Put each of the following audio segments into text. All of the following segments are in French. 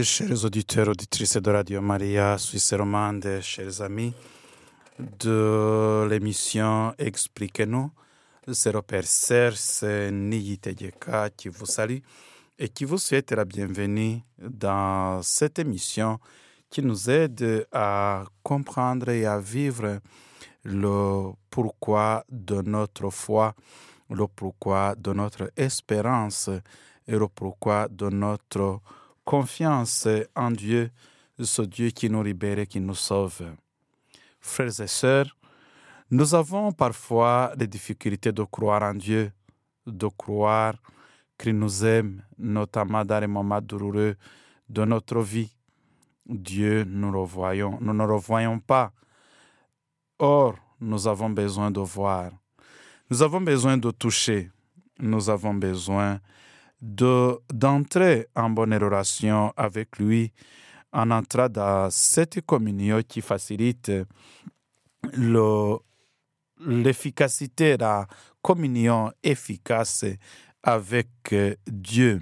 Chers auditeurs, auditrices de Radio Maria, Suisse romande, chers amis de l'émission Expliquez-nous, c'est Père Serge Niyitejeka qui vous salue et qui vous souhaite la bienvenue dans cette émission qui nous aide à comprendre et à vivre le pourquoi de notre foi, le pourquoi de notre espérance et le pourquoi de notre confiance en Dieu, ce Dieu qui nous libère et qui nous sauve. Frères et sœurs, nous avons parfois des difficultés de croire en Dieu, de croire qu'il nous aime, notamment dans les moments douloureux de notre vie. Dieu, nous, le voyons, nous ne le voyons pas. Or, nous avons besoin de voir. Nous avons besoin de toucher. Nous avons besoin d'entrer en bonne relation avec lui en entrant dans cette communion qui facilite l'efficacité, la communion efficace avec Dieu.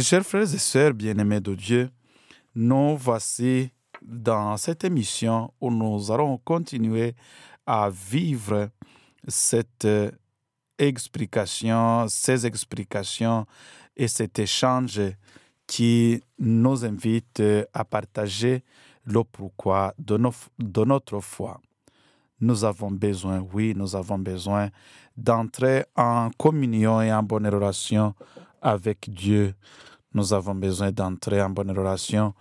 Chers frères et sœurs bien-aimés de Dieu, nous voici dans cette émission où nous allons continuer à vivre cette explications, ces explications et cet échange qui nous invite à partager le pourquoi de, de notre foi. Nous avons besoin, oui, nous avons besoin d'entrer en communion et en bonne relation avec Dieu. Nous avons besoin d'entrer en bonne relation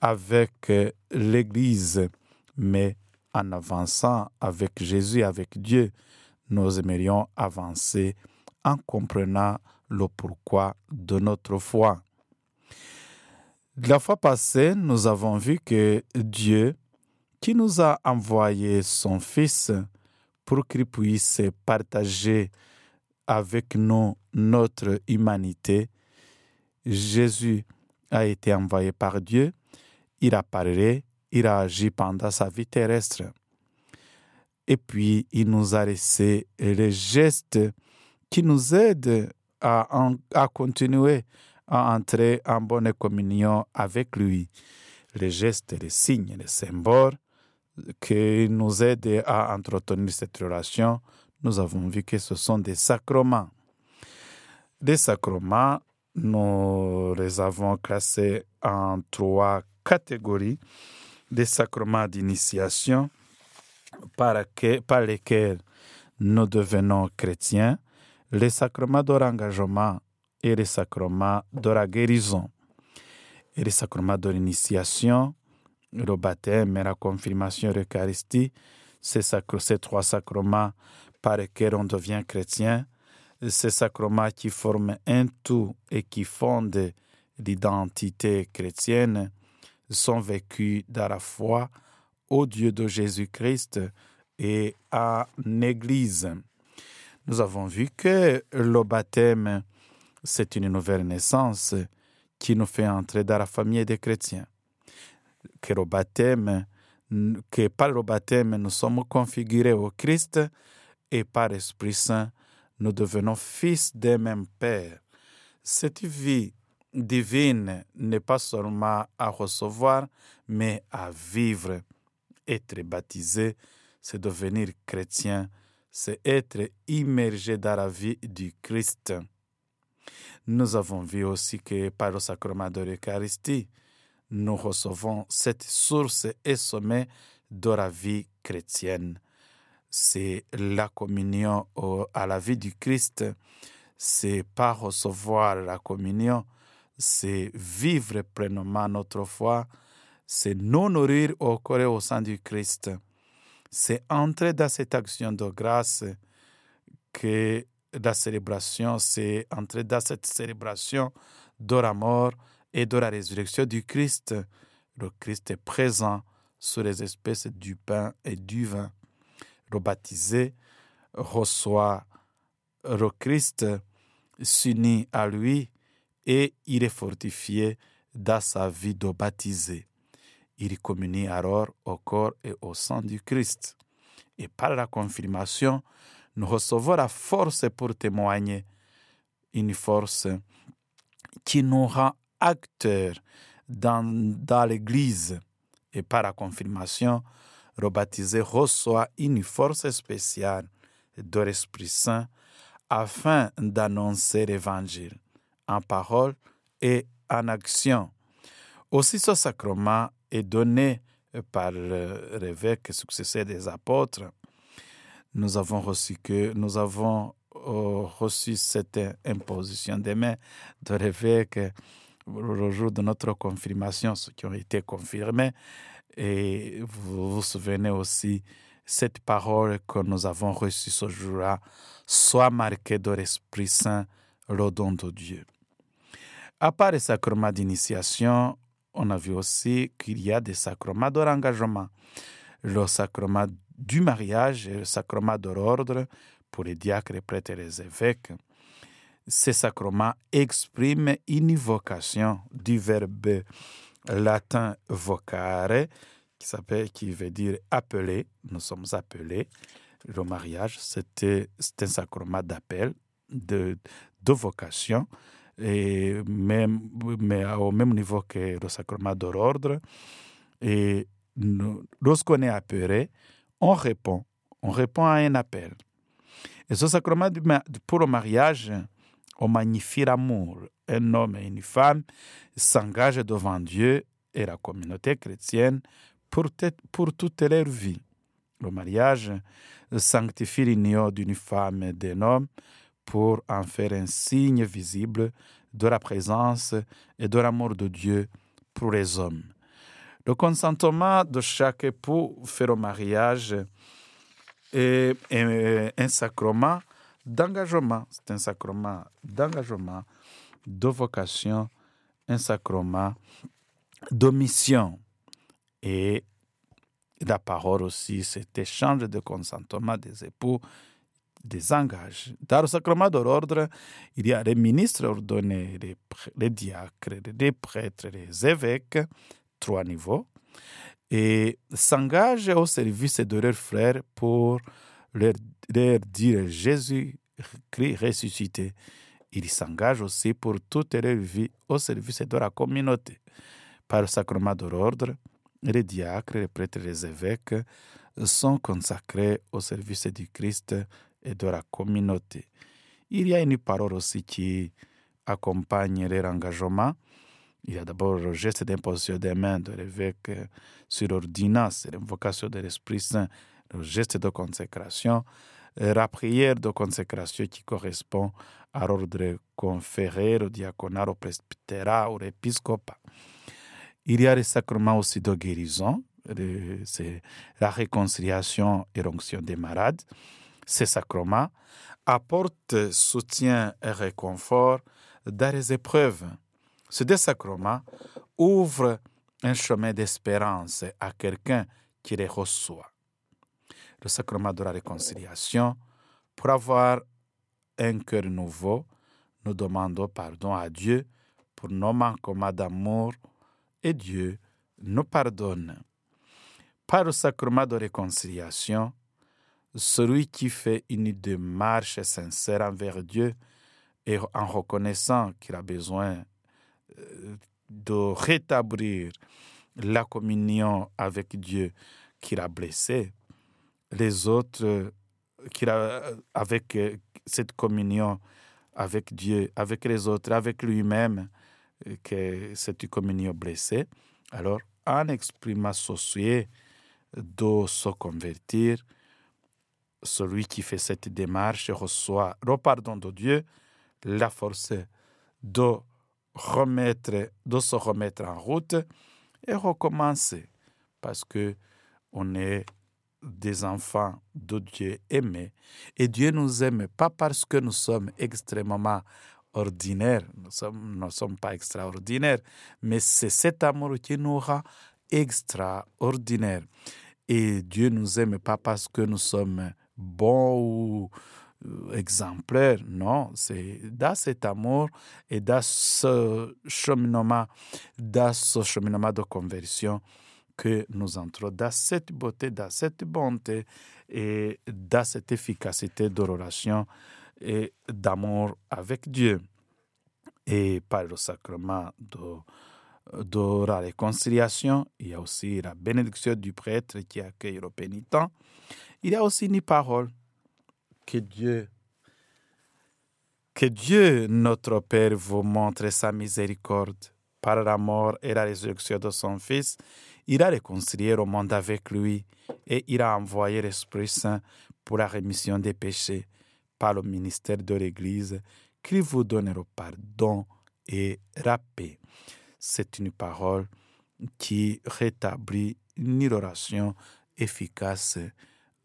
avec l'Église, mais en avançant avec Jésus, avec Dieu, nous aimerions avancer en comprenant le pourquoi de notre foi. La fois passée, nous avons vu que Dieu, qui nous a envoyé son Fils pour qu'il puisse partager avec nous notre humanité, Jésus a été envoyé par Dieu, il a parlé, il a agi pendant sa vie terrestre. Et puis, il nous a laissé les gestes qui nous aident à, à continuer à entrer en bonne communion avec lui. Les gestes, les signes, les symboles qui nous aident à entretenir cette relation, nous avons vu que ce sont des sacrements. Des sacrements, nous les avons classés en trois catégories. Des sacrements d'initiation, par, par lesquels nous devenons chrétiens, les sacrements de l'engagement et les sacrements de la guérison. Et les sacrements de l'initiation, le baptême et la confirmation et l'Eucharistie, ces, ces trois sacrements par lesquels on devient chrétien, ces sacrements qui forment un tout et qui fondent l'identité chrétienne, sont vécus dans la foi au Dieu de Jésus-Christ et à l'Église. Nous avons vu que le baptême, c'est une nouvelle naissance qui nous fait entrer dans la famille des chrétiens. Que par le baptême, nous sommes configurés au Christ et par l'Esprit Saint, nous devenons fils d'un même Père. Cette vie divine n'est pas seulement à recevoir, mais à vivre. Être baptisé, c'est devenir chrétien, c'est être immergé dans la vie du Christ. Nous avons vu aussi que par le sacrement de l'Eucharistie, nous recevons cette source et sommet de la vie chrétienne. C'est la communion à la vie du Christ. C'est pas recevoir la communion, c'est vivre pleinement notre foi c'est nous nourrir au corps et au sang du Christ. C'est entrer dans cette action de grâce que la célébration, c'est entrer dans cette célébration de la mort et de la résurrection du Christ. Le Christ est présent sur les espèces du pain et du vin. Le baptisé reçoit le Christ, s'unit à lui et il est fortifié dans sa vie de baptisé. Il communie alors au corps et au sang du Christ. Et par la confirmation, nous recevons la force pour témoigner, une force qui nous rend acteurs dans, dans l'Église et par la confirmation, le baptisé reçoit une force spéciale de l'Esprit Saint afin d'annoncer l'Évangile en parole et en action. Aussi, ce sacrement est donné par l'évêque successeur des apôtres. Nous avons reçu que nous avons euh, reçu cette imposition des mains de l'évêque le jour de notre confirmation, ceux qui ont été confirmés. Et vous vous souvenez aussi cette parole que nous avons reçue ce jour-là, soit marquée de l'Esprit Saint, le don de Dieu. À part les sacrements d'initiation, on a vu aussi qu'il y a des sacrements de l'engagement. Le sacrement du mariage et le sacrement de l'ordre pour les diacres, les prêtres et les évêques. Ces sacrements expriment une vocation du verbe latin vocare, qui, qui veut dire appeler. Nous sommes appelés. Le mariage, c'est un sacrement d'appel, de vocation, et même, mais au même niveau que le sacrement de l'ordre. Et lorsqu'on est appelé, on répond. On répond à un appel. Et ce sacrement pour le mariage, on magnifie l'amour. Un homme et une femme s'engagent devant Dieu et la communauté chrétienne pour, pour toute leur vie. Le mariage sanctifie l'union d'une femme et d'un homme pour en faire un signe visible de la présence et de l'amour de Dieu pour les hommes. Le consentement de chaque époux fait le mariage est un sacrement d'engagement. C'est un sacrement d'engagement, de vocation, un sacrement de mission. Et la parole aussi, cet échange de consentement des époux des engages. Dans le sacrement de l'ordre, il y a les ministres ordonnés, les, les diacres, les prêtres, les évêques, trois niveaux, et s'engagent au service de leurs frères pour leur, dire Jésus-Christ ressuscité. Ils s'engagent aussi pour toute leur vie au service de la communauté. Par le sacrement de l'ordre, les diacres, les prêtres les évêques sont consacrés au service du Christ et de la communauté. Il y a une parole aussi qui accompagne leur engagement il y a d'abord le geste d'imposition des mains de l'évêque sur l'ordonnance, l'invocation de l'Esprit Saint, le geste de consécration, la prière de consécration qui correspond à l'ordre conféré, au diaconat, au presbytérat, au l'épiscopat. Il y a les sacrements aussi de guérison, c'est la réconciliation et l'onction des malades. Ces sacrements apportent soutien et réconfort dans les épreuves ce deux sacrements ouvre un chemin d'espérance à quelqu'un qui les reçoit. Le sacrement de la réconciliation, pour avoir un cœur nouveau, nous demandons pardon à Dieu pour nos manquements d'amour et Dieu nous pardonne. Par le sacrement de réconciliation, celui qui fait une démarche sincère envers Dieu et en reconnaissant qu'il a besoin de rétablir la communion avec Dieu qu'il a blessé, les autres, qu'il a, avec cette communion avec Dieu, avec les autres, avec lui-même, que cette communion blessée. Alors, en exprimant ce souhait de se convertir, celui qui fait cette démarche reçoit le pardon de Dieu, la force de remettre, de se remettre en route et recommencer. Parce que on est des enfants de Dieu aimés. Et Dieu nous aime pas parce que nous sommes extrêmement ordinaires, nous ne sommes pas extraordinaires, mais c'est cet amour qui nous rend extraordinaires. Et Dieu nous aime pas parce que nous sommes bons ou euh, exemplaire, non, c'est dans cet amour et dans ce cheminement, dans ce cheminement de conversion que nous entrons dans cette beauté, dans cette bonté et dans cette efficacité de relation et d'amour avec Dieu. Et par le sacrement de de la réconciliation, il y a aussi la bénédiction du prêtre qui accueille le pénitent. Il y a aussi une parole que Dieu, que Dieu, notre Père, vous montre sa miséricorde. Par la mort et la résurrection de son Fils, il a réconcilié le monde avec lui et il a envoyé l'Esprit Saint pour la rémission des péchés par le ministère de l'Église qui vous donne le pardon et la paix. C'est une parole qui rétablit une relation efficace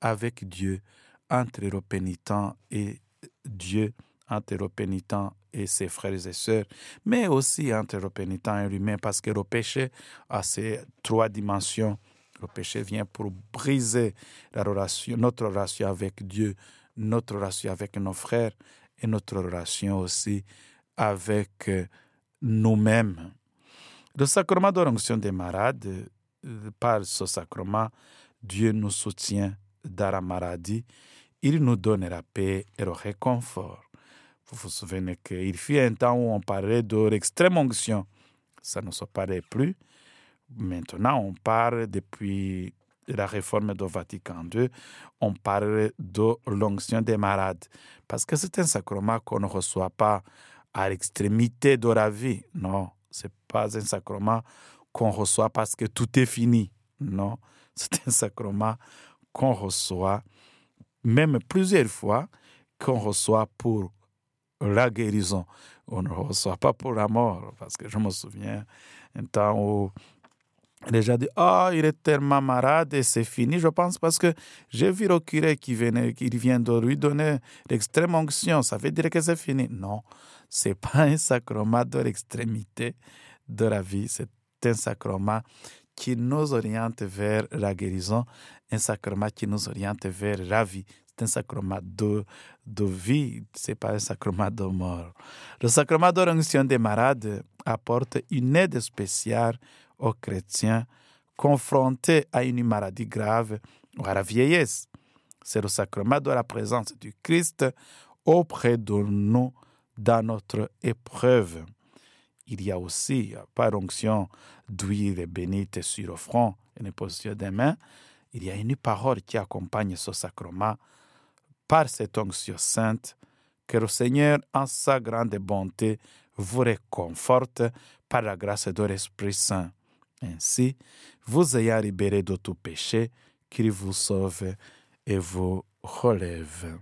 avec Dieu entre le pénitent et Dieu, entre le pénitent et ses frères et sœurs, mais aussi entre le pénitent et lui-même, parce que le péché a ces trois dimensions. Le péché vient pour briser notre relation avec Dieu, notre relation avec nos frères et notre relation aussi avec nous-mêmes. Le sacrement de des malades, par ce sacrement, Dieu nous soutient maladie, il nous donne la paix et le réconfort. Vous vous souvenez qu'il fut un temps où on parlait de l'extrême onction. Ça ne se parlait plus. Maintenant, on parle depuis la réforme de Vatican II, on parle de l'onction des malades. Parce que c'est un sacrement qu'on ne reçoit pas à l'extrémité de la vie. Non, c'est pas un sacrement qu'on reçoit parce que tout est fini. Non, c'est un sacrement qu'on reçoit même plusieurs fois, qu'on reçoit pour la guérison. On ne reçoit pas pour la mort, parce que je me souviens un temps où les gens disent Ah, oh, il est tellement malade et c'est fini. Je pense parce que j'ai vu le curé qui, venait, qui vient de lui donner l'extrême onction. Ça veut dire que c'est fini. Non, ce n'est pas un sacrement de l'extrémité de la vie. C'est un sacrement qui nous oriente vers la guérison, un sacrement qui nous oriente vers la vie. C'est un sacrement de, de vie, ce n'est pas un sacrement de mort. Le sacrement de l'onction des malades apporte une aide spéciale aux chrétiens confrontés à une maladie grave ou à la vieillesse. C'est le sacrement de la présence du Christ auprès de nous dans notre épreuve. Il y a aussi, par onction d'huile bénite sur le front et l'imposition des mains, il y a une parole qui accompagne ce sacrement par cette onction sainte. Que le Seigneur, en sa grande bonté, vous réconforte par la grâce de l'Esprit Saint. Ainsi, vous ayant libéré de tout péché, qu'il vous sauve et vous relève.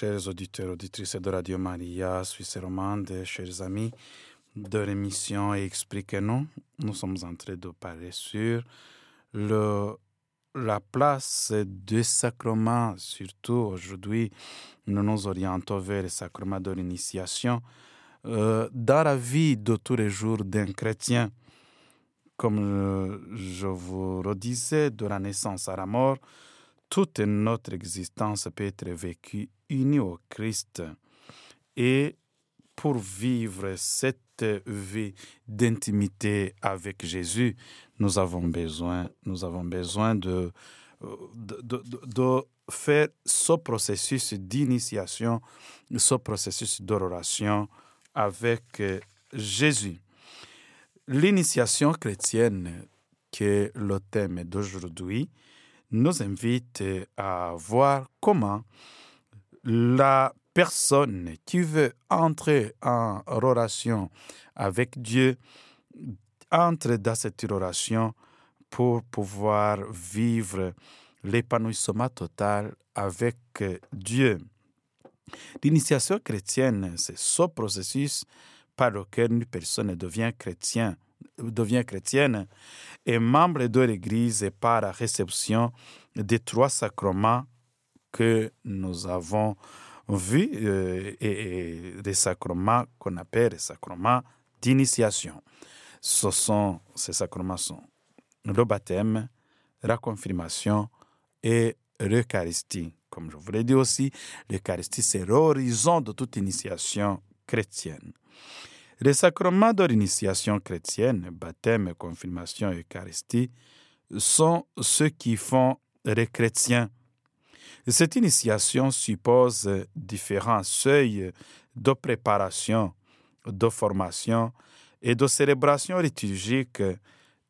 Chers auditeurs, auditrices de Radio Maria, Suisse romande, chers amis de l'émission Expliquez-nous, nous sommes en train de parler sur le, la place des sacrements, surtout aujourd'hui, nous nous orientons vers les sacrements de l'initiation euh, dans la vie de tous les jours d'un chrétien. Comme je vous redisais, de la naissance à la mort, toute notre existence peut être vécue unie au Christ. Et pour vivre cette vie d'intimité avec Jésus, nous avons besoin, nous avons besoin de, faire ce processus d'initiation, ce processus d'adoration avec Jésus. L'initiation chrétienne, qui est le thème d'aujourd'hui, nous invite à voir comment la personne qui veut entrer en relation avec Dieu entre dans cette relation pour pouvoir vivre l'épanouissement total avec Dieu. L'initiation chrétienne, c'est ce processus par lequel une personne devient chrétien, devient chrétienne et membre de l'Église par la réception des trois sacrements que nous avons vus euh, et, des sacrements qu'on appelle les sacrements d'initiation. Ce sont, ces sacrements sont le baptême, la confirmation et l'Eucharistie. Comme je vous l'ai dit aussi, l'Eucharistie, c'est l'horizon de toute initiation chrétienne. Les sacrements de l'initiation chrétienne, baptême, confirmation Eucharistie, sont ceux qui font les chrétiens. Cette initiation suppose différents seuils de préparation, de formation et de célébration liturgique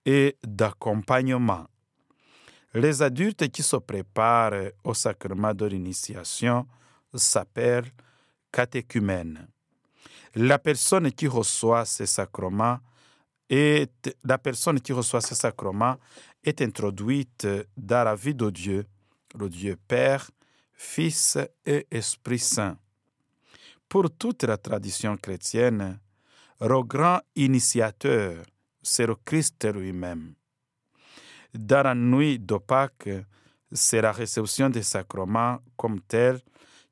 et d'accompagnement. Les adultes qui se préparent au sacrement de l'initiation s'appellent catéchumènes la personne qui reçoit ces sacrements est, la personne qui reçoit ces sacrements est introduite dans la vie de Dieu, le Dieu Père, Fils et Esprit Saint. Pour toute la tradition chrétienne, le grand initiateur, c'est le Christ lui-même. Dans la nuit de c'est la réception des sacrements comme tels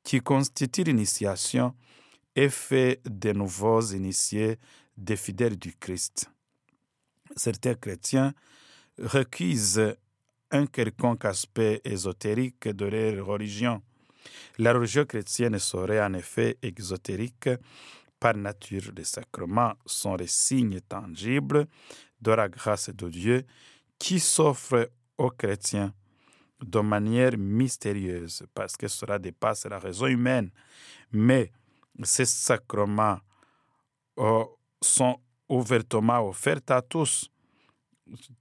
qui constitue l'initiation et fait de nouveaux initiés des fidèles du Christ. Certains chrétiens requisent un quelconque aspect ésotérique de leur religion. La religion chrétienne serait en effet exotérique par nature. Les sacrements sont les signes tangibles de la grâce de Dieu qui s'offre aux chrétiens de manière mystérieuse, parce que cela dépasse la raison humaine. Mais ces sacrements euh, sont ouvertement offerts à tous.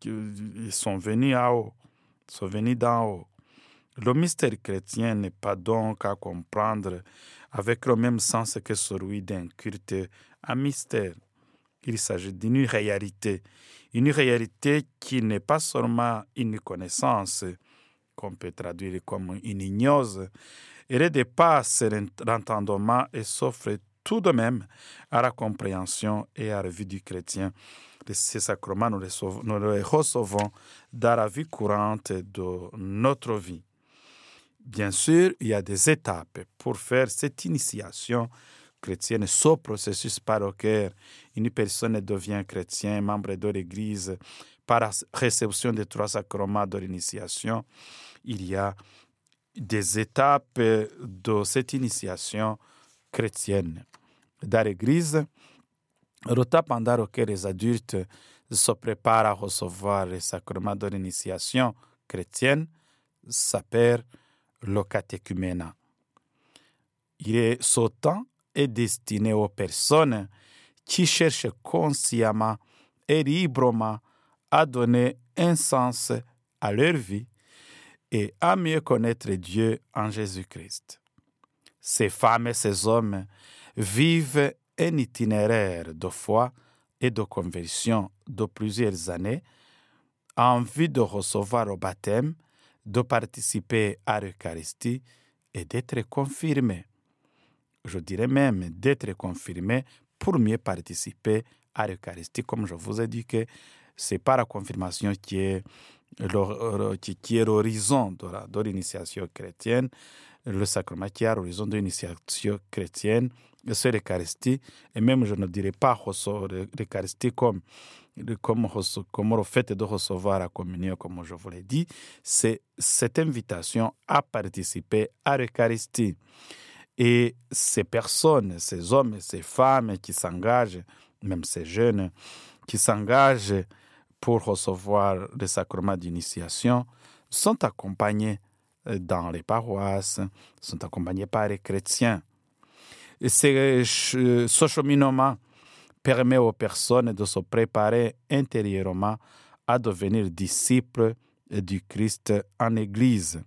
Ils sont venus à haut, sont venus d'en haut. Le mystère chrétien n'est pas donc à comprendre avec le même sens que celui d'un culte à mystère. Il s'agit d'une réalité, une réalité qui n'est pas seulement une connaissance, qu'on peut traduire comme une ignose, elle dépasse l'entendement et s'offre tout de même à la compréhension et à la vie du chrétien. Ces sacrements, nous les, recevons dans la vie courante de notre vie. Bien sûr, il y a des étapes pour faire cette initiation chrétienne, ce processus par lequel une personne devient chrétien, membre de l'Église, par la réception des trois sacrements de l'initiation. Il y a des étapes de cette initiation chrétienne. Dans l'Église, l'étape pendant laquelle les adultes se préparent à recevoir les sacrements de l'initiation chrétienne s'appelle le catéchuménat. Il est ce temps est destiné aux personnes qui cherchent consciemment et librement à donner un sens à leur vie et à mieux connaître Dieu en Jésus-Christ. Ces femmes et ces hommes vivent un itinéraire de foi et de conversion de plusieurs années en vue de recevoir le baptême, de participer à l'Eucharistie et d'être confirmés. je dirais même d'être confirmé pour mieux participer à l'Eucharistie. Comme je vous ai dit que c'est pas la confirmation qui est l'horizon de l'initiation chrétienne, le sacrement qui est l'horizon de l'initiation chrétienne, c'est l'Eucharistie. Et même, je ne dirais pas l'Eucharistie comme, comme, comme le fait de recevoir la communion, comme je vous l'ai dit, c'est cette invitation à participer à l'Eucharistie. Et ces personnes, ces hommes ces femmes qui s'engagent, même ces jeunes, qui s'engagent pour recevoir le sacrement d'initiation, sont accompagnés euh, dans les paroisses, sont accompagnés par les chrétiens. Et ce cheminement permet aux personnes de se préparer intérieurement à devenir disciples du Christ en Église.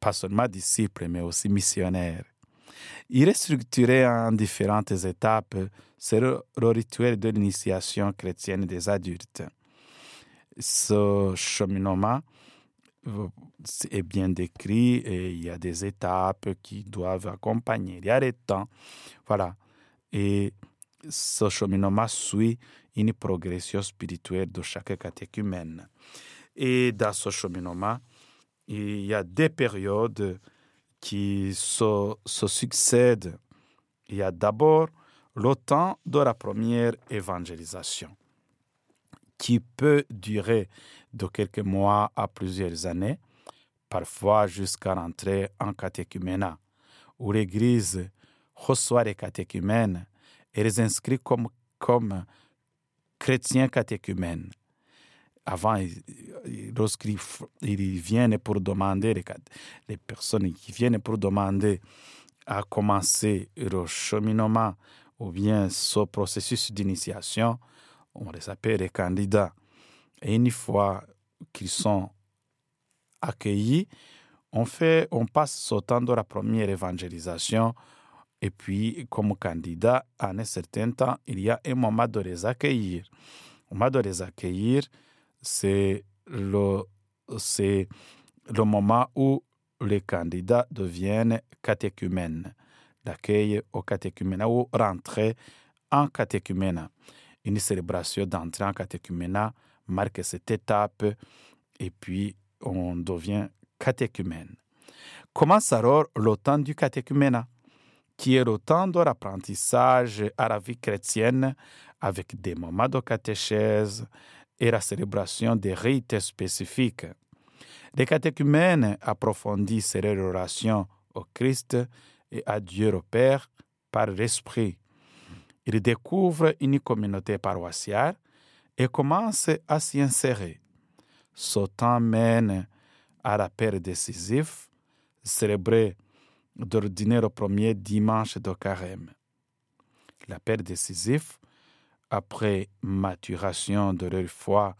Pas seulement disciples, mais aussi missionnaires. Il est structuré en différentes étapes. C'est le, rituel de l'initiation chrétienne des adultes. Ce cheminement est bien décrit et il y a des étapes qui doivent accompagner. Il y a des temps. Voilà. Et ce cheminement suit une progression spirituelle de chaque catéchumène. Et dans ce cheminement, il y a des périodes qui se, succèdent. Il y a d'abord le temps de la première évangélisation, qui peut durer de quelques mois à plusieurs années, parfois jusqu'à l'entrée en catéchuménat, où l'Église reçoit les catéchumènes et les inscrit comme, comme chrétiens catéchumènes. Avant, lorsqu'ils viennent pour demander, les, personnes qui viennent pour demander à commencer le cheminement ou bien ce processus d'initiation, on les appelle les candidats. Et une fois qu'ils sont accueillis, on, fait, on passe ce temps de la première évangélisation et puis comme candidat, en un certain temps, il y a un moment de les accueillir. Au moment de les accueillir, c'est le, c'est le moment où les candidats deviennent catéchumènes, l'accueil au catéchuménat ou rentrer en catéchuménat. Une célébration d'entrée en catéchuménat marque cette étape et puis on devient catéchumène. Commence alors le temps du catéchuménat, qui est le temps de l'apprentissage à la vie chrétienne avec des moments de catéchèse, et la célébration des rites spécifiques? Les catéchumènes approfondissent leur relation au Christ et à Dieu le Père par l'Esprit. Ils découvrent une communauté paroissiale et commencent à s'y insérer. Ce temps mène à la paire décisif, célébrée d'ordinaire au premier dimanche de carême. La paire décisif après maturation de leur foi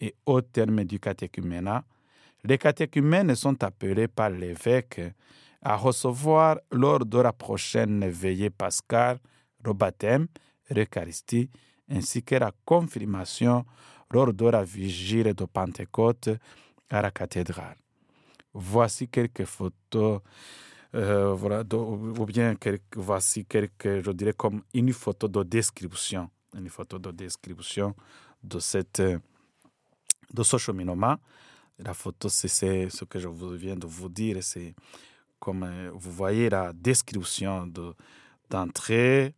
et au terme du catéchuménat, les catéchumènes sont appelés par l'évêque à recevoir lors de la prochaine veillée pascale le baptême, l'Eucharistie, ainsi que la confirmation lors de la vigile de Pentecôte à la cathédrale. Voici quelques photos, euh, voilà, ou bien quelques, voici quelques, je dirais comme une photo de description une photo de description de, cette, de ce cheminement. La photo, c'est ce que je viens de vous dire. C'est comme euh, vous voyez la description d'entrée,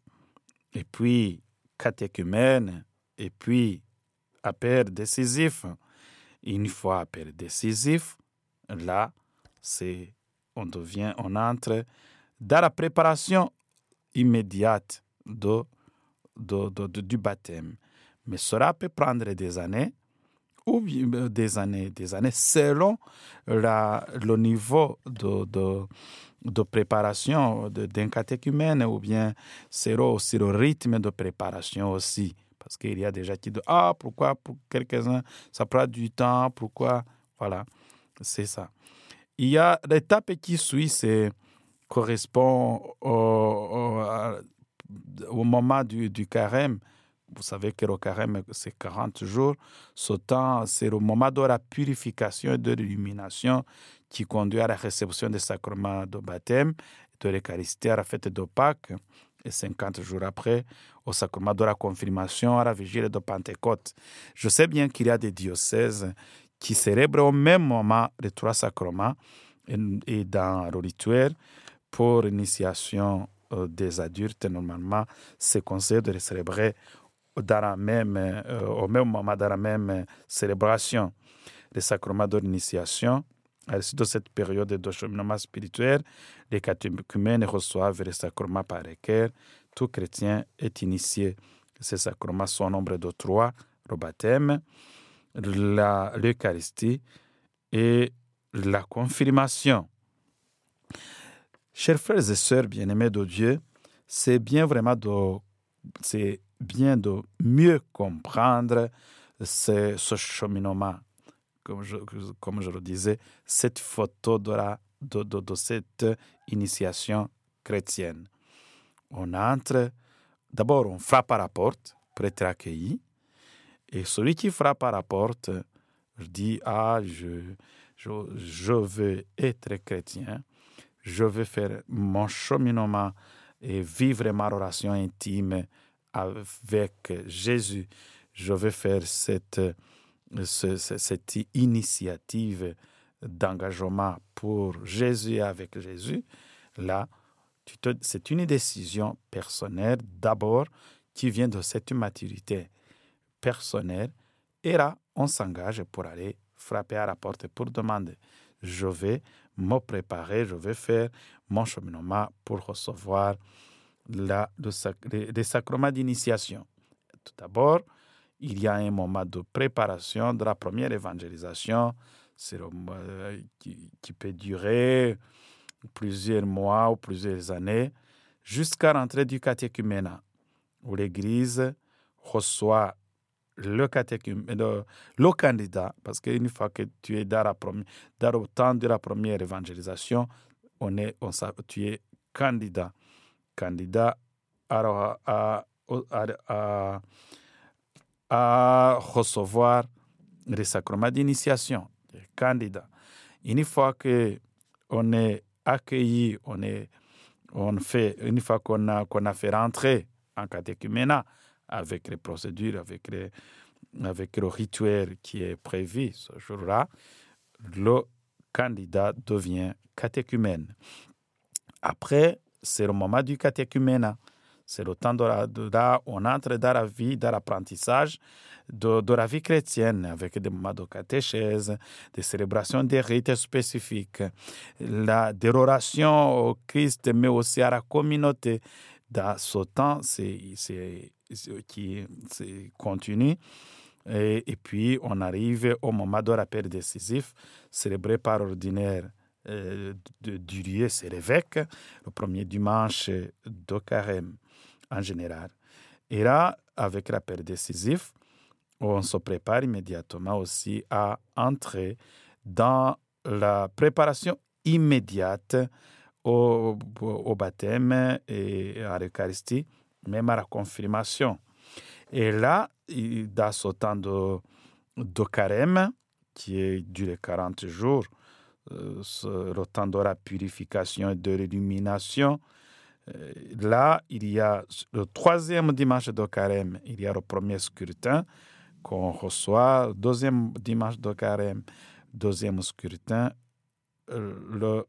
et puis catéchumène, et puis appel décisif. Une fois appel décisif, là, c'est on devient, on entre dans la préparation immédiate de du baptême. Mais cela peut prendre des années ou euh, des années, des années selon la, le niveau de, de, de préparation d'un catéchumène ou bien selon aussi le rythme de préparation aussi. Parce qu'il y a déjà qui disent Ah, pourquoi pour quelques-uns ça prend du temps Pourquoi? Voilà, c'est ça. Il y a l'étape qui suit, c'est correspond au, au, au moment du, du, carême, vous savez que le carême, c'est 40 jours. Ce temps, c'est le moment de la purification et de l'illumination qui conduit à la réception des sacrements de baptême, de l'Eucharistie, à la fête de Pâques, et 50 jours après, au sacrement de la confirmation, à la vigile de Pentecôte. Je sais bien qu'il y a des diocèses qui célèbrent au même moment les trois sacrements et, dans le rituel pour l'initiation euh, des adultes, normalement, c'est conseillé de les célébrer dans la même, euh, au même moment, dans la même célébration. Les sacrements de l'initiation, à l'issue de cette période de cheminement spirituel, les catéchumènes reçoivent les sacrements par lesquels tout chrétien est initié. Ces sacrements sont au nombre de trois le baptême, l'Eucharistie et la confirmation. Chers frères et sœurs bien-aimés de Dieu, c'est bien vraiment de, c'est bien de mieux comprendre ce, ce cheminement comme je, comme je le disais, cette photo de, de, de, cette initiation chrétienne. On entre, d'abord on frappe à la porte pour être accueilli, et celui qui frappe à la porte dit, ah, je, je, je veux être chrétien, je veux faire mon cheminement et vivre ma relation intime avec Jésus. Je veux faire cette cette initiative d'engagement pour Jésus avec Jésus, là, c'est une décision personnelle d'abord qui vient de cette maturité personnelle. Et là, on s'engage pour aller frapper à la porte pour demander. Je vais me préparer, je vais faire mon cheminement pour recevoir la, le, les sacrements d'initiation. Tout d'abord, il y a un moment de préparation de la première évangélisation c'est qui, qui, peut durer plusieurs mois ou plusieurs années jusqu'à l'entrée du catéchuménat, où l'Église reçoit le, le, le, candidat, parce qu'une fois que tu es dans, le temps de la première évangélisation, on est, tu es candidat. Candidat à, recevoir les sacrements d'initiation, les candidats. Une fois qu'on est accueilli, on, est, on fait, une fois qu'on a, qu'on a fait rentrer en catéchuménat avec les procédures, avec, les, avec le rituel qui est prévu ce jour-là, le candidat devient catéchumène. Après, c'est le moment du catéchuménat. C'est le temps de, on entre dans la vie, dans l'apprentissage de, la vie chrétienne, avec des moments de catéchèse, des célébrations des rites spécifiques, la déroration au Christ, mais aussi à la communauté. Dans ce temps, c'est qui continue. Et, et, puis, on arrive au moment de l'appel décisif, célébré par ordinaire euh, du lieu, c'est l'évêque, le premier dimanche de carême en général. Et là, avec l'appel décisif, on se prépare immédiatement aussi à entrer dans la préparation immédiate au, au baptême et à l'Eucharistie, même à la confirmation. Et là, dans ce temps de, de carême, qui est duré 40 jours, la purification et de l'illumination, euh, là, il y a le troisième dimanche de carême, il y a le premier scrutin qu'on reçoit, deuxième dimanche de carême, deuxième scrutin, euh, le,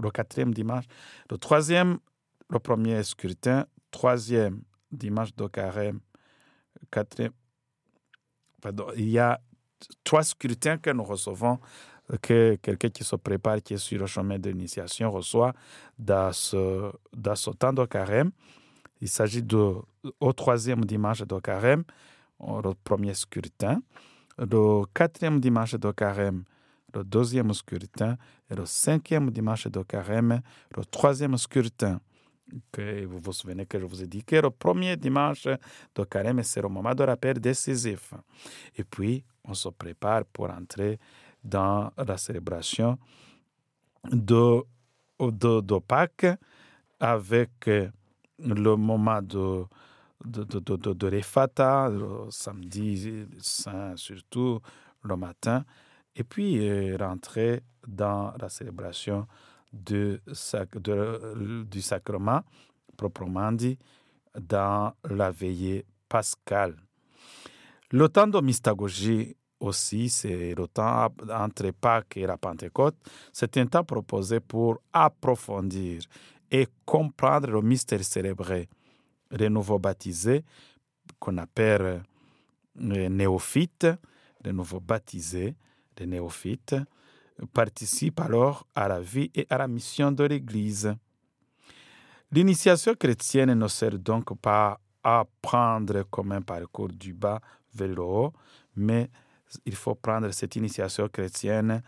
le quatrième dimanche, le troisième, le premier scrutin, troisième dimanche de carême, quatrième. Il y a trois scrutins que nous recevons que quelqu'un qui se prépare, qui est sur le chemin d'initiation, reçoit dans ce, dans ce temps de carême. Il s'agit de, au troisième dimanche de carême, le premier scrutin, le quatrième dimanche de carême, le deuxième scrutin, et le cinquième dimanche de carême, le troisième scrutin. Que vous vous souvenez que je vous ai dit que le premier dimanche de carême, c'est le moment de rappel décisif. Et puis, on se prépare pour entrer dans la célébration de, de, de Pâques avec le moment de, de, de, de, de le samedi saint surtout, le matin, et puis euh, rentrer dans la célébration de, de, du sacrement, proprement dit, dans la veillée pascale. Le temps de mystagogie aussi, c'est le temps entre Pâques et la Pentecôte. C'est un temps proposé pour approfondir et comprendre le mystère célébré. Les nouveaux baptisés, qu'on appelle les néophytes, les nouveaux baptisés, les néophytes, participent alors à la vie et à la mission de l'Église. L'initiation chrétienne ne sert donc pas à prendre comme un parcours du bas vers le haut, mais il faut prendre cette initiation chrétienne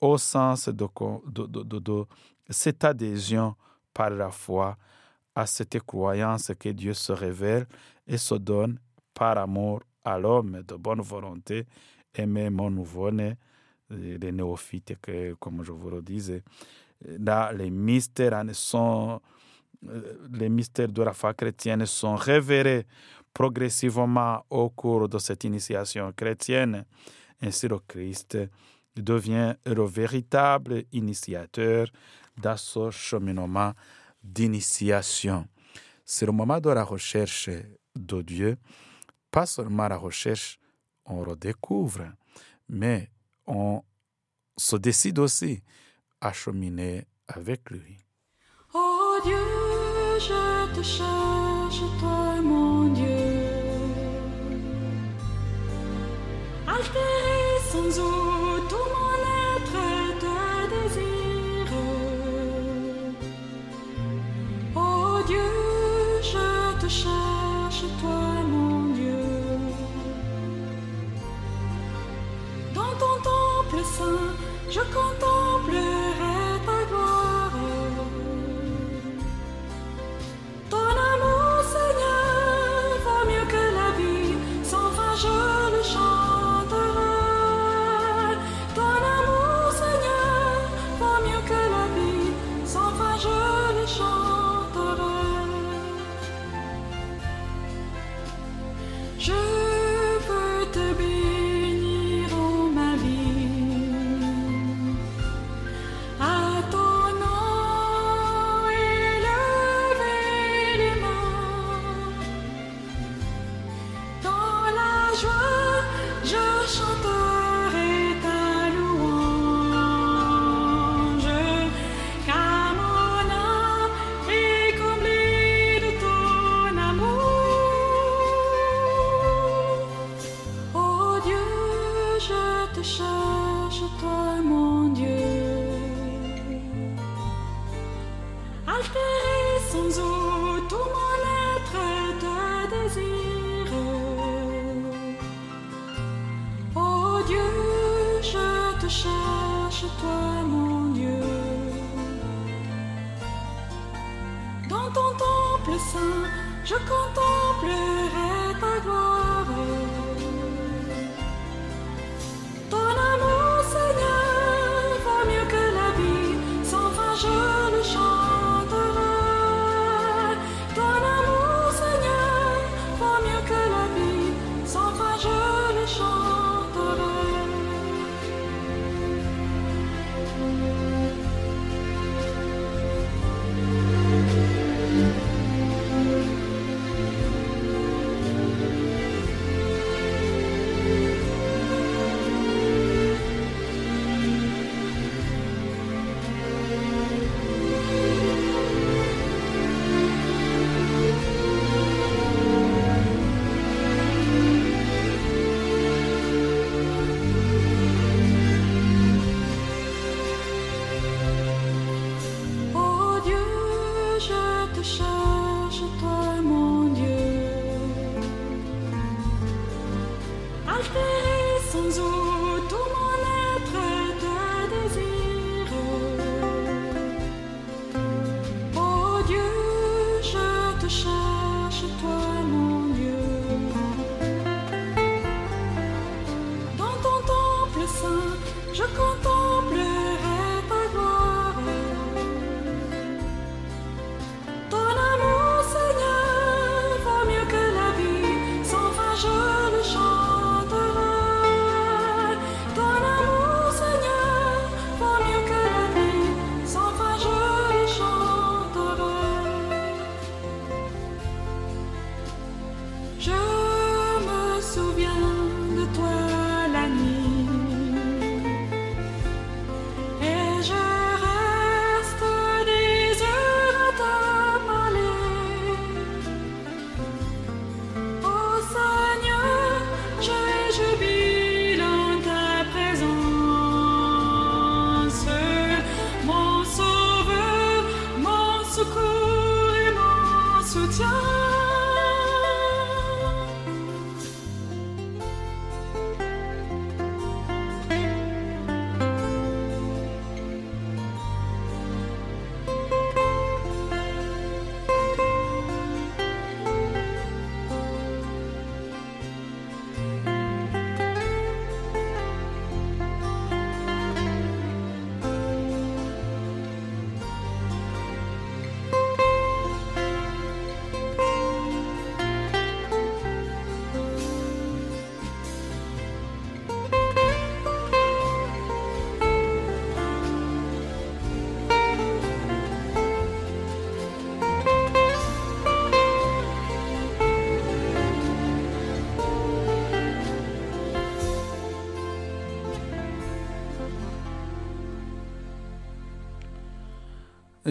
au sens de, cette adhésion par la foi à cette croyance que Dieu se révèle et se donne par amour à l'homme de bonne volonté, aimer mon nouveau-né, les néophytes, comme je vous le disais. Là, les mystères sont, les mystères de la foi chrétienne sont révélés progressivement au cours de cette initiation chrétienne. Ainsi, le Christ devient le véritable initiateur dans ce cheminement d'initiation. C'est le moment de la recherche de Dieu, pas seulement la recherche, on redécouvre, mais on se décide aussi à cheminer avec lui. Oh Dieu, je te cherche, toi Sans eau, tout mon être te désire. Oh Dieu, je te cherche, toi mon Dieu. Dans ton temple saint, je contemplerai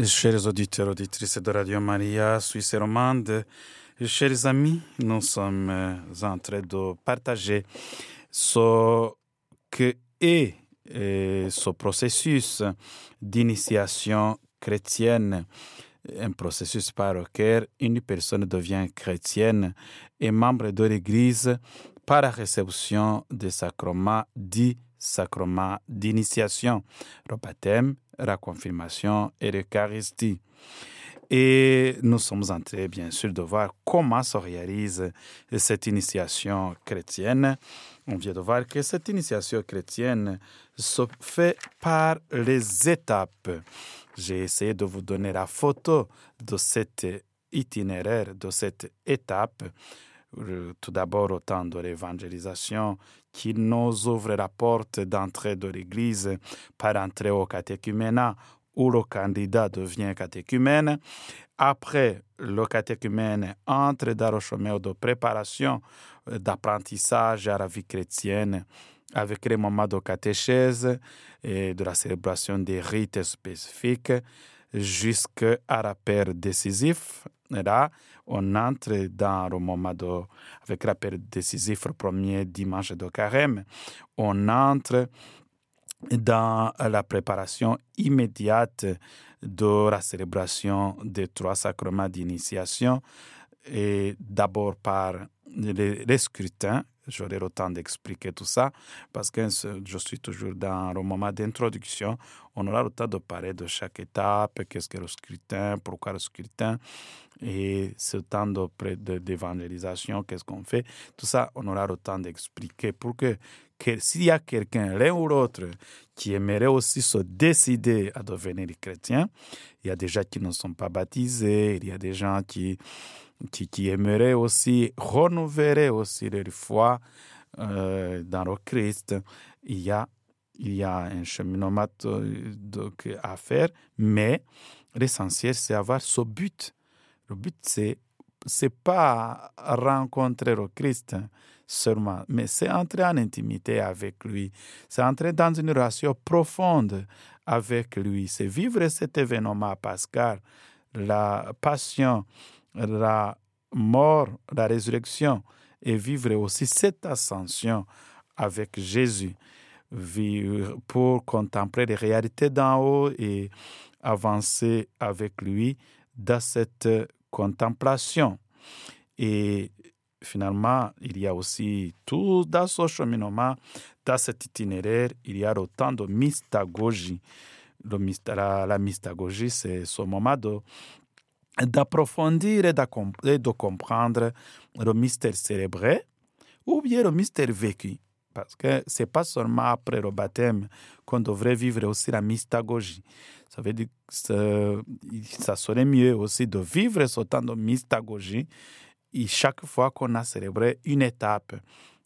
Chers auditeurs, auditrices de Radio Maria, Suisse romande, chers amis, nous sommes euh, en train de partager ce que est euh, ce processus d'initiation chrétienne, un processus par lequel une personne devient chrétienne et membre de l'Église par la réception des sacrements dits sacrements d'initiation, le baptême, la confirmation et l'Eucharistie. Et nous sommes en train, bien sûr, de voir comment se réalise cette initiation chrétienne. On vient de voir que cette initiation chrétienne se fait par les étapes. J'ai essayé de vous donner la photo de cet itinéraire, de cette étape. Tout d'abord au temps de l'évangélisation qui nous ouvre la porte d'entrée de l'Église par entrer au catéchuménat où le candidat devient catéchumène. Après, le catéchumène entre dans le chemin de préparation, euh, d'apprentissage à la vie chrétienne avec les moments de catéchèse et de la célébration des rites spécifiques jusqu'à la paire décisif. Là, on entre dans le moment de, avec la paire décisif, le premier dimanche de carême. On entre dans la préparation immédiate de la célébration des trois sacrements d'initiation, et d'abord par les scrutins. J'aurai le temps d'expliquer tout ça parce que je suis toujours dans le moment d'introduction. On aura le temps de parler de chaque étape, qu'est-ce que le scrutin, pourquoi le scrutin, et ce temps d'évangélisation, qu'est-ce qu'on fait. Tout ça, on aura le temps d'expliquer pour que, que s'il y a quelqu'un, l'un ou l'autre, qui aimerait aussi se décider à devenir chrétien, il y a des gens qui ne sont pas baptisés, il y a des gens qui, qui, qui aimeraient aussi renouveler aussi leur foi euh, dans le Christ. Il y a, il y a un cheminement de- à faire, mais l'essentiel, c'est avoir ce but. Le but, c'est c'est pas rencontrer le Christ seulement, mais c'est entrer en intimité avec lui. C'est entrer dans une relation profonde avec lui. C'est vivre cet événement pascal, la passion, la mort, la résurrection, et vivre aussi cette ascension avec Jésus. Vivre pour contempler les réalités d'en haut et avancer avec lui dans cette contemplation. Et finalement, il y a aussi tout dans ce cheminement, dans cet itinéraire, il y a autant de mystagogie. La, la mystagogie, c'est ce moment de d'approfondir et, de comprendre le mystère célébré ou bien le mystère vécu. Parce que ce n'est pas seulement après le baptême qu'on devrait vivre aussi la mystagogie. Ça veut dire que ça- serait mieux aussi de vivre ce temps de mystagogie et chaque fois qu'on a célébré une étape.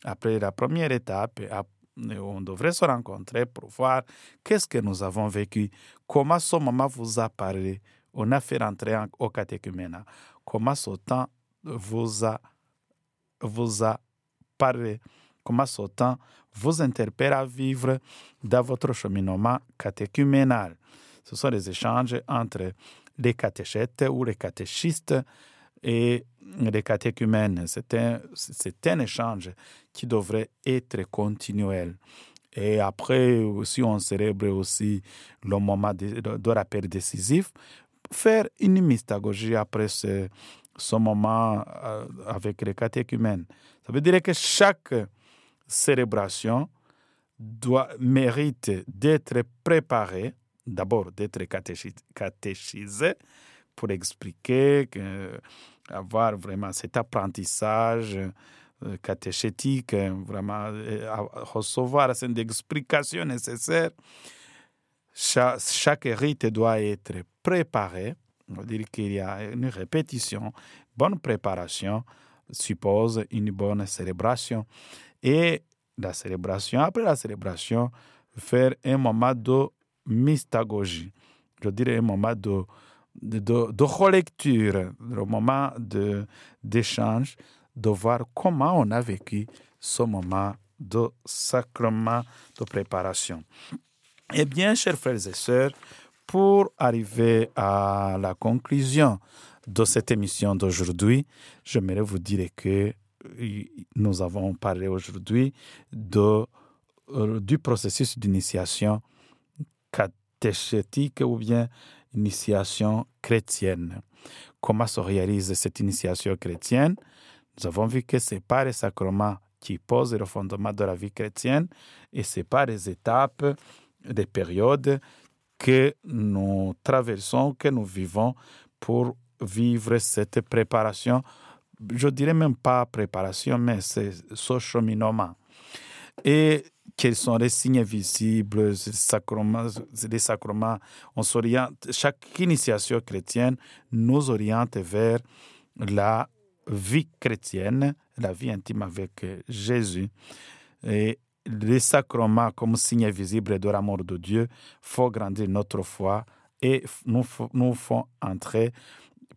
Après la première étape, ap- on devrait se rencontrer pour voir qu'est-ce que nous avons vécu, comment ce moment vous a parlé. On a fait rentrer en- au catéchuménat. Comment temps vous a, vous a parlé. Comment temps vous interpelle à vivre dans votre cheminement catéchuménal? Ce sont les échanges entre les catéchètes ou les catéchistes et les catéchumènes. C'est un, un échange qui devrait être continuel. Et après, si on célèbre aussi le moment de, de rappel décisif, faire une mystagogie après ce, ce moment euh, avec les catéchumènes. Ça veut dire que chaque célébration doit, mérite d'être préparée, d'abord d'être catéchi- catéchisée pour expliquer, que, avoir vraiment cet apprentissage euh, catéchétique, euh, vraiment recevoir cette explication nécessaire. Cha- chaque rite doit être préparé. On dire qu'il y a une répétition. Bonne préparation suppose une bonne célébration. Et la célébration, après la célébration, faire un moment de mystagogie. Je dirais un moment de, de, de, relecture, un moment d'échange, de voir comment on a vécu ce moment de sacrement de préparation. Eh bien, chers frères et sœurs, pour arriver à la conclusion de cette émission d'aujourd'hui, j'aimerais vous dire que euh, nous avons parlé aujourd'hui euh, du processus d'initiation catéchétique ou bien initiation chrétienne. Comment se réalise cette initiation chrétienne? Nous avons vu que ce n'est pas les sacrements qui posent le fondement de la vie chrétienne et ce n'est pas les étapes, des périodes que nous traversons, que nous vivons pour vivre cette préparation. Je dirais même pas préparation, mais c'est ce cheminement. Et quels sont les signes visibles, les sacrements, on s'oriente, chaque initiation chrétienne nous oriente vers la vie chrétienne, la vie intime avec Jésus. Et les sacrements comme signe visible de l'amour de Dieu font grandir notre foi et nous, nous font entrer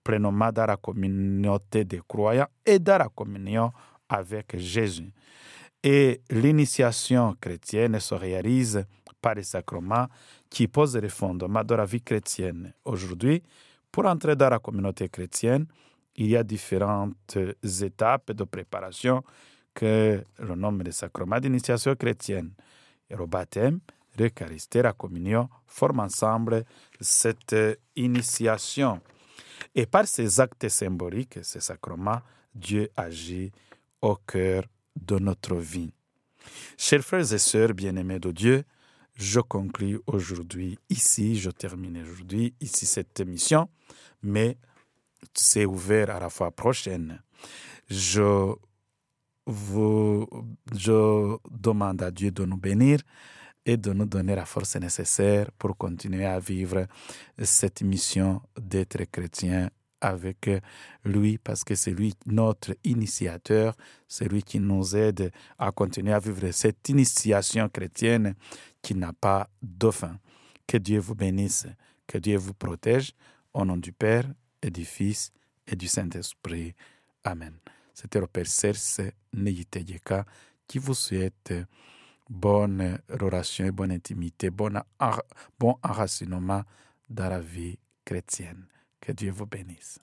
pleinement dans la communauté des croyants et dans la communion avec Jésus. Et l'initiation chrétienne se réalise par les sacrements qui posent les fondements de la vie chrétienne. Aujourd'hui, pour entrer dans la communauté chrétienne, il y a différentes étapes de préparation que le nom des sacrements d'initiation chrétienne. Et le baptême, l'Eucharistie, la communion forment ensemble cette initiation. Et par ces actes symboliques, ces sacrements, Dieu agit au cœur de notre vie. Chers frères et sœurs bien-aimés de Dieu, je conclue aujourd'hui ici, je termine aujourd'hui ici cette émission, mais c'est ouvert à la fois prochaine. Je je demande à Dieu de nous bénir et de nous donner la force nécessaire pour continuer à vivre cette mission d'être chrétien avec lui parce que c'est lui notre initiateur, c'est lui qui nous aide à continuer à vivre cette initiation chrétienne qui n'a pas de fin. Que Dieu vous bénisse, que Dieu vous protège au nom du Père et du Fils et du Saint-Esprit. Amen. C'était le Père Serse Neyiteyeka qui vous souhaite bonne relation et bonne intimité, bon enracinement dans la vie chrétienne. Que Dieu vous bénisse.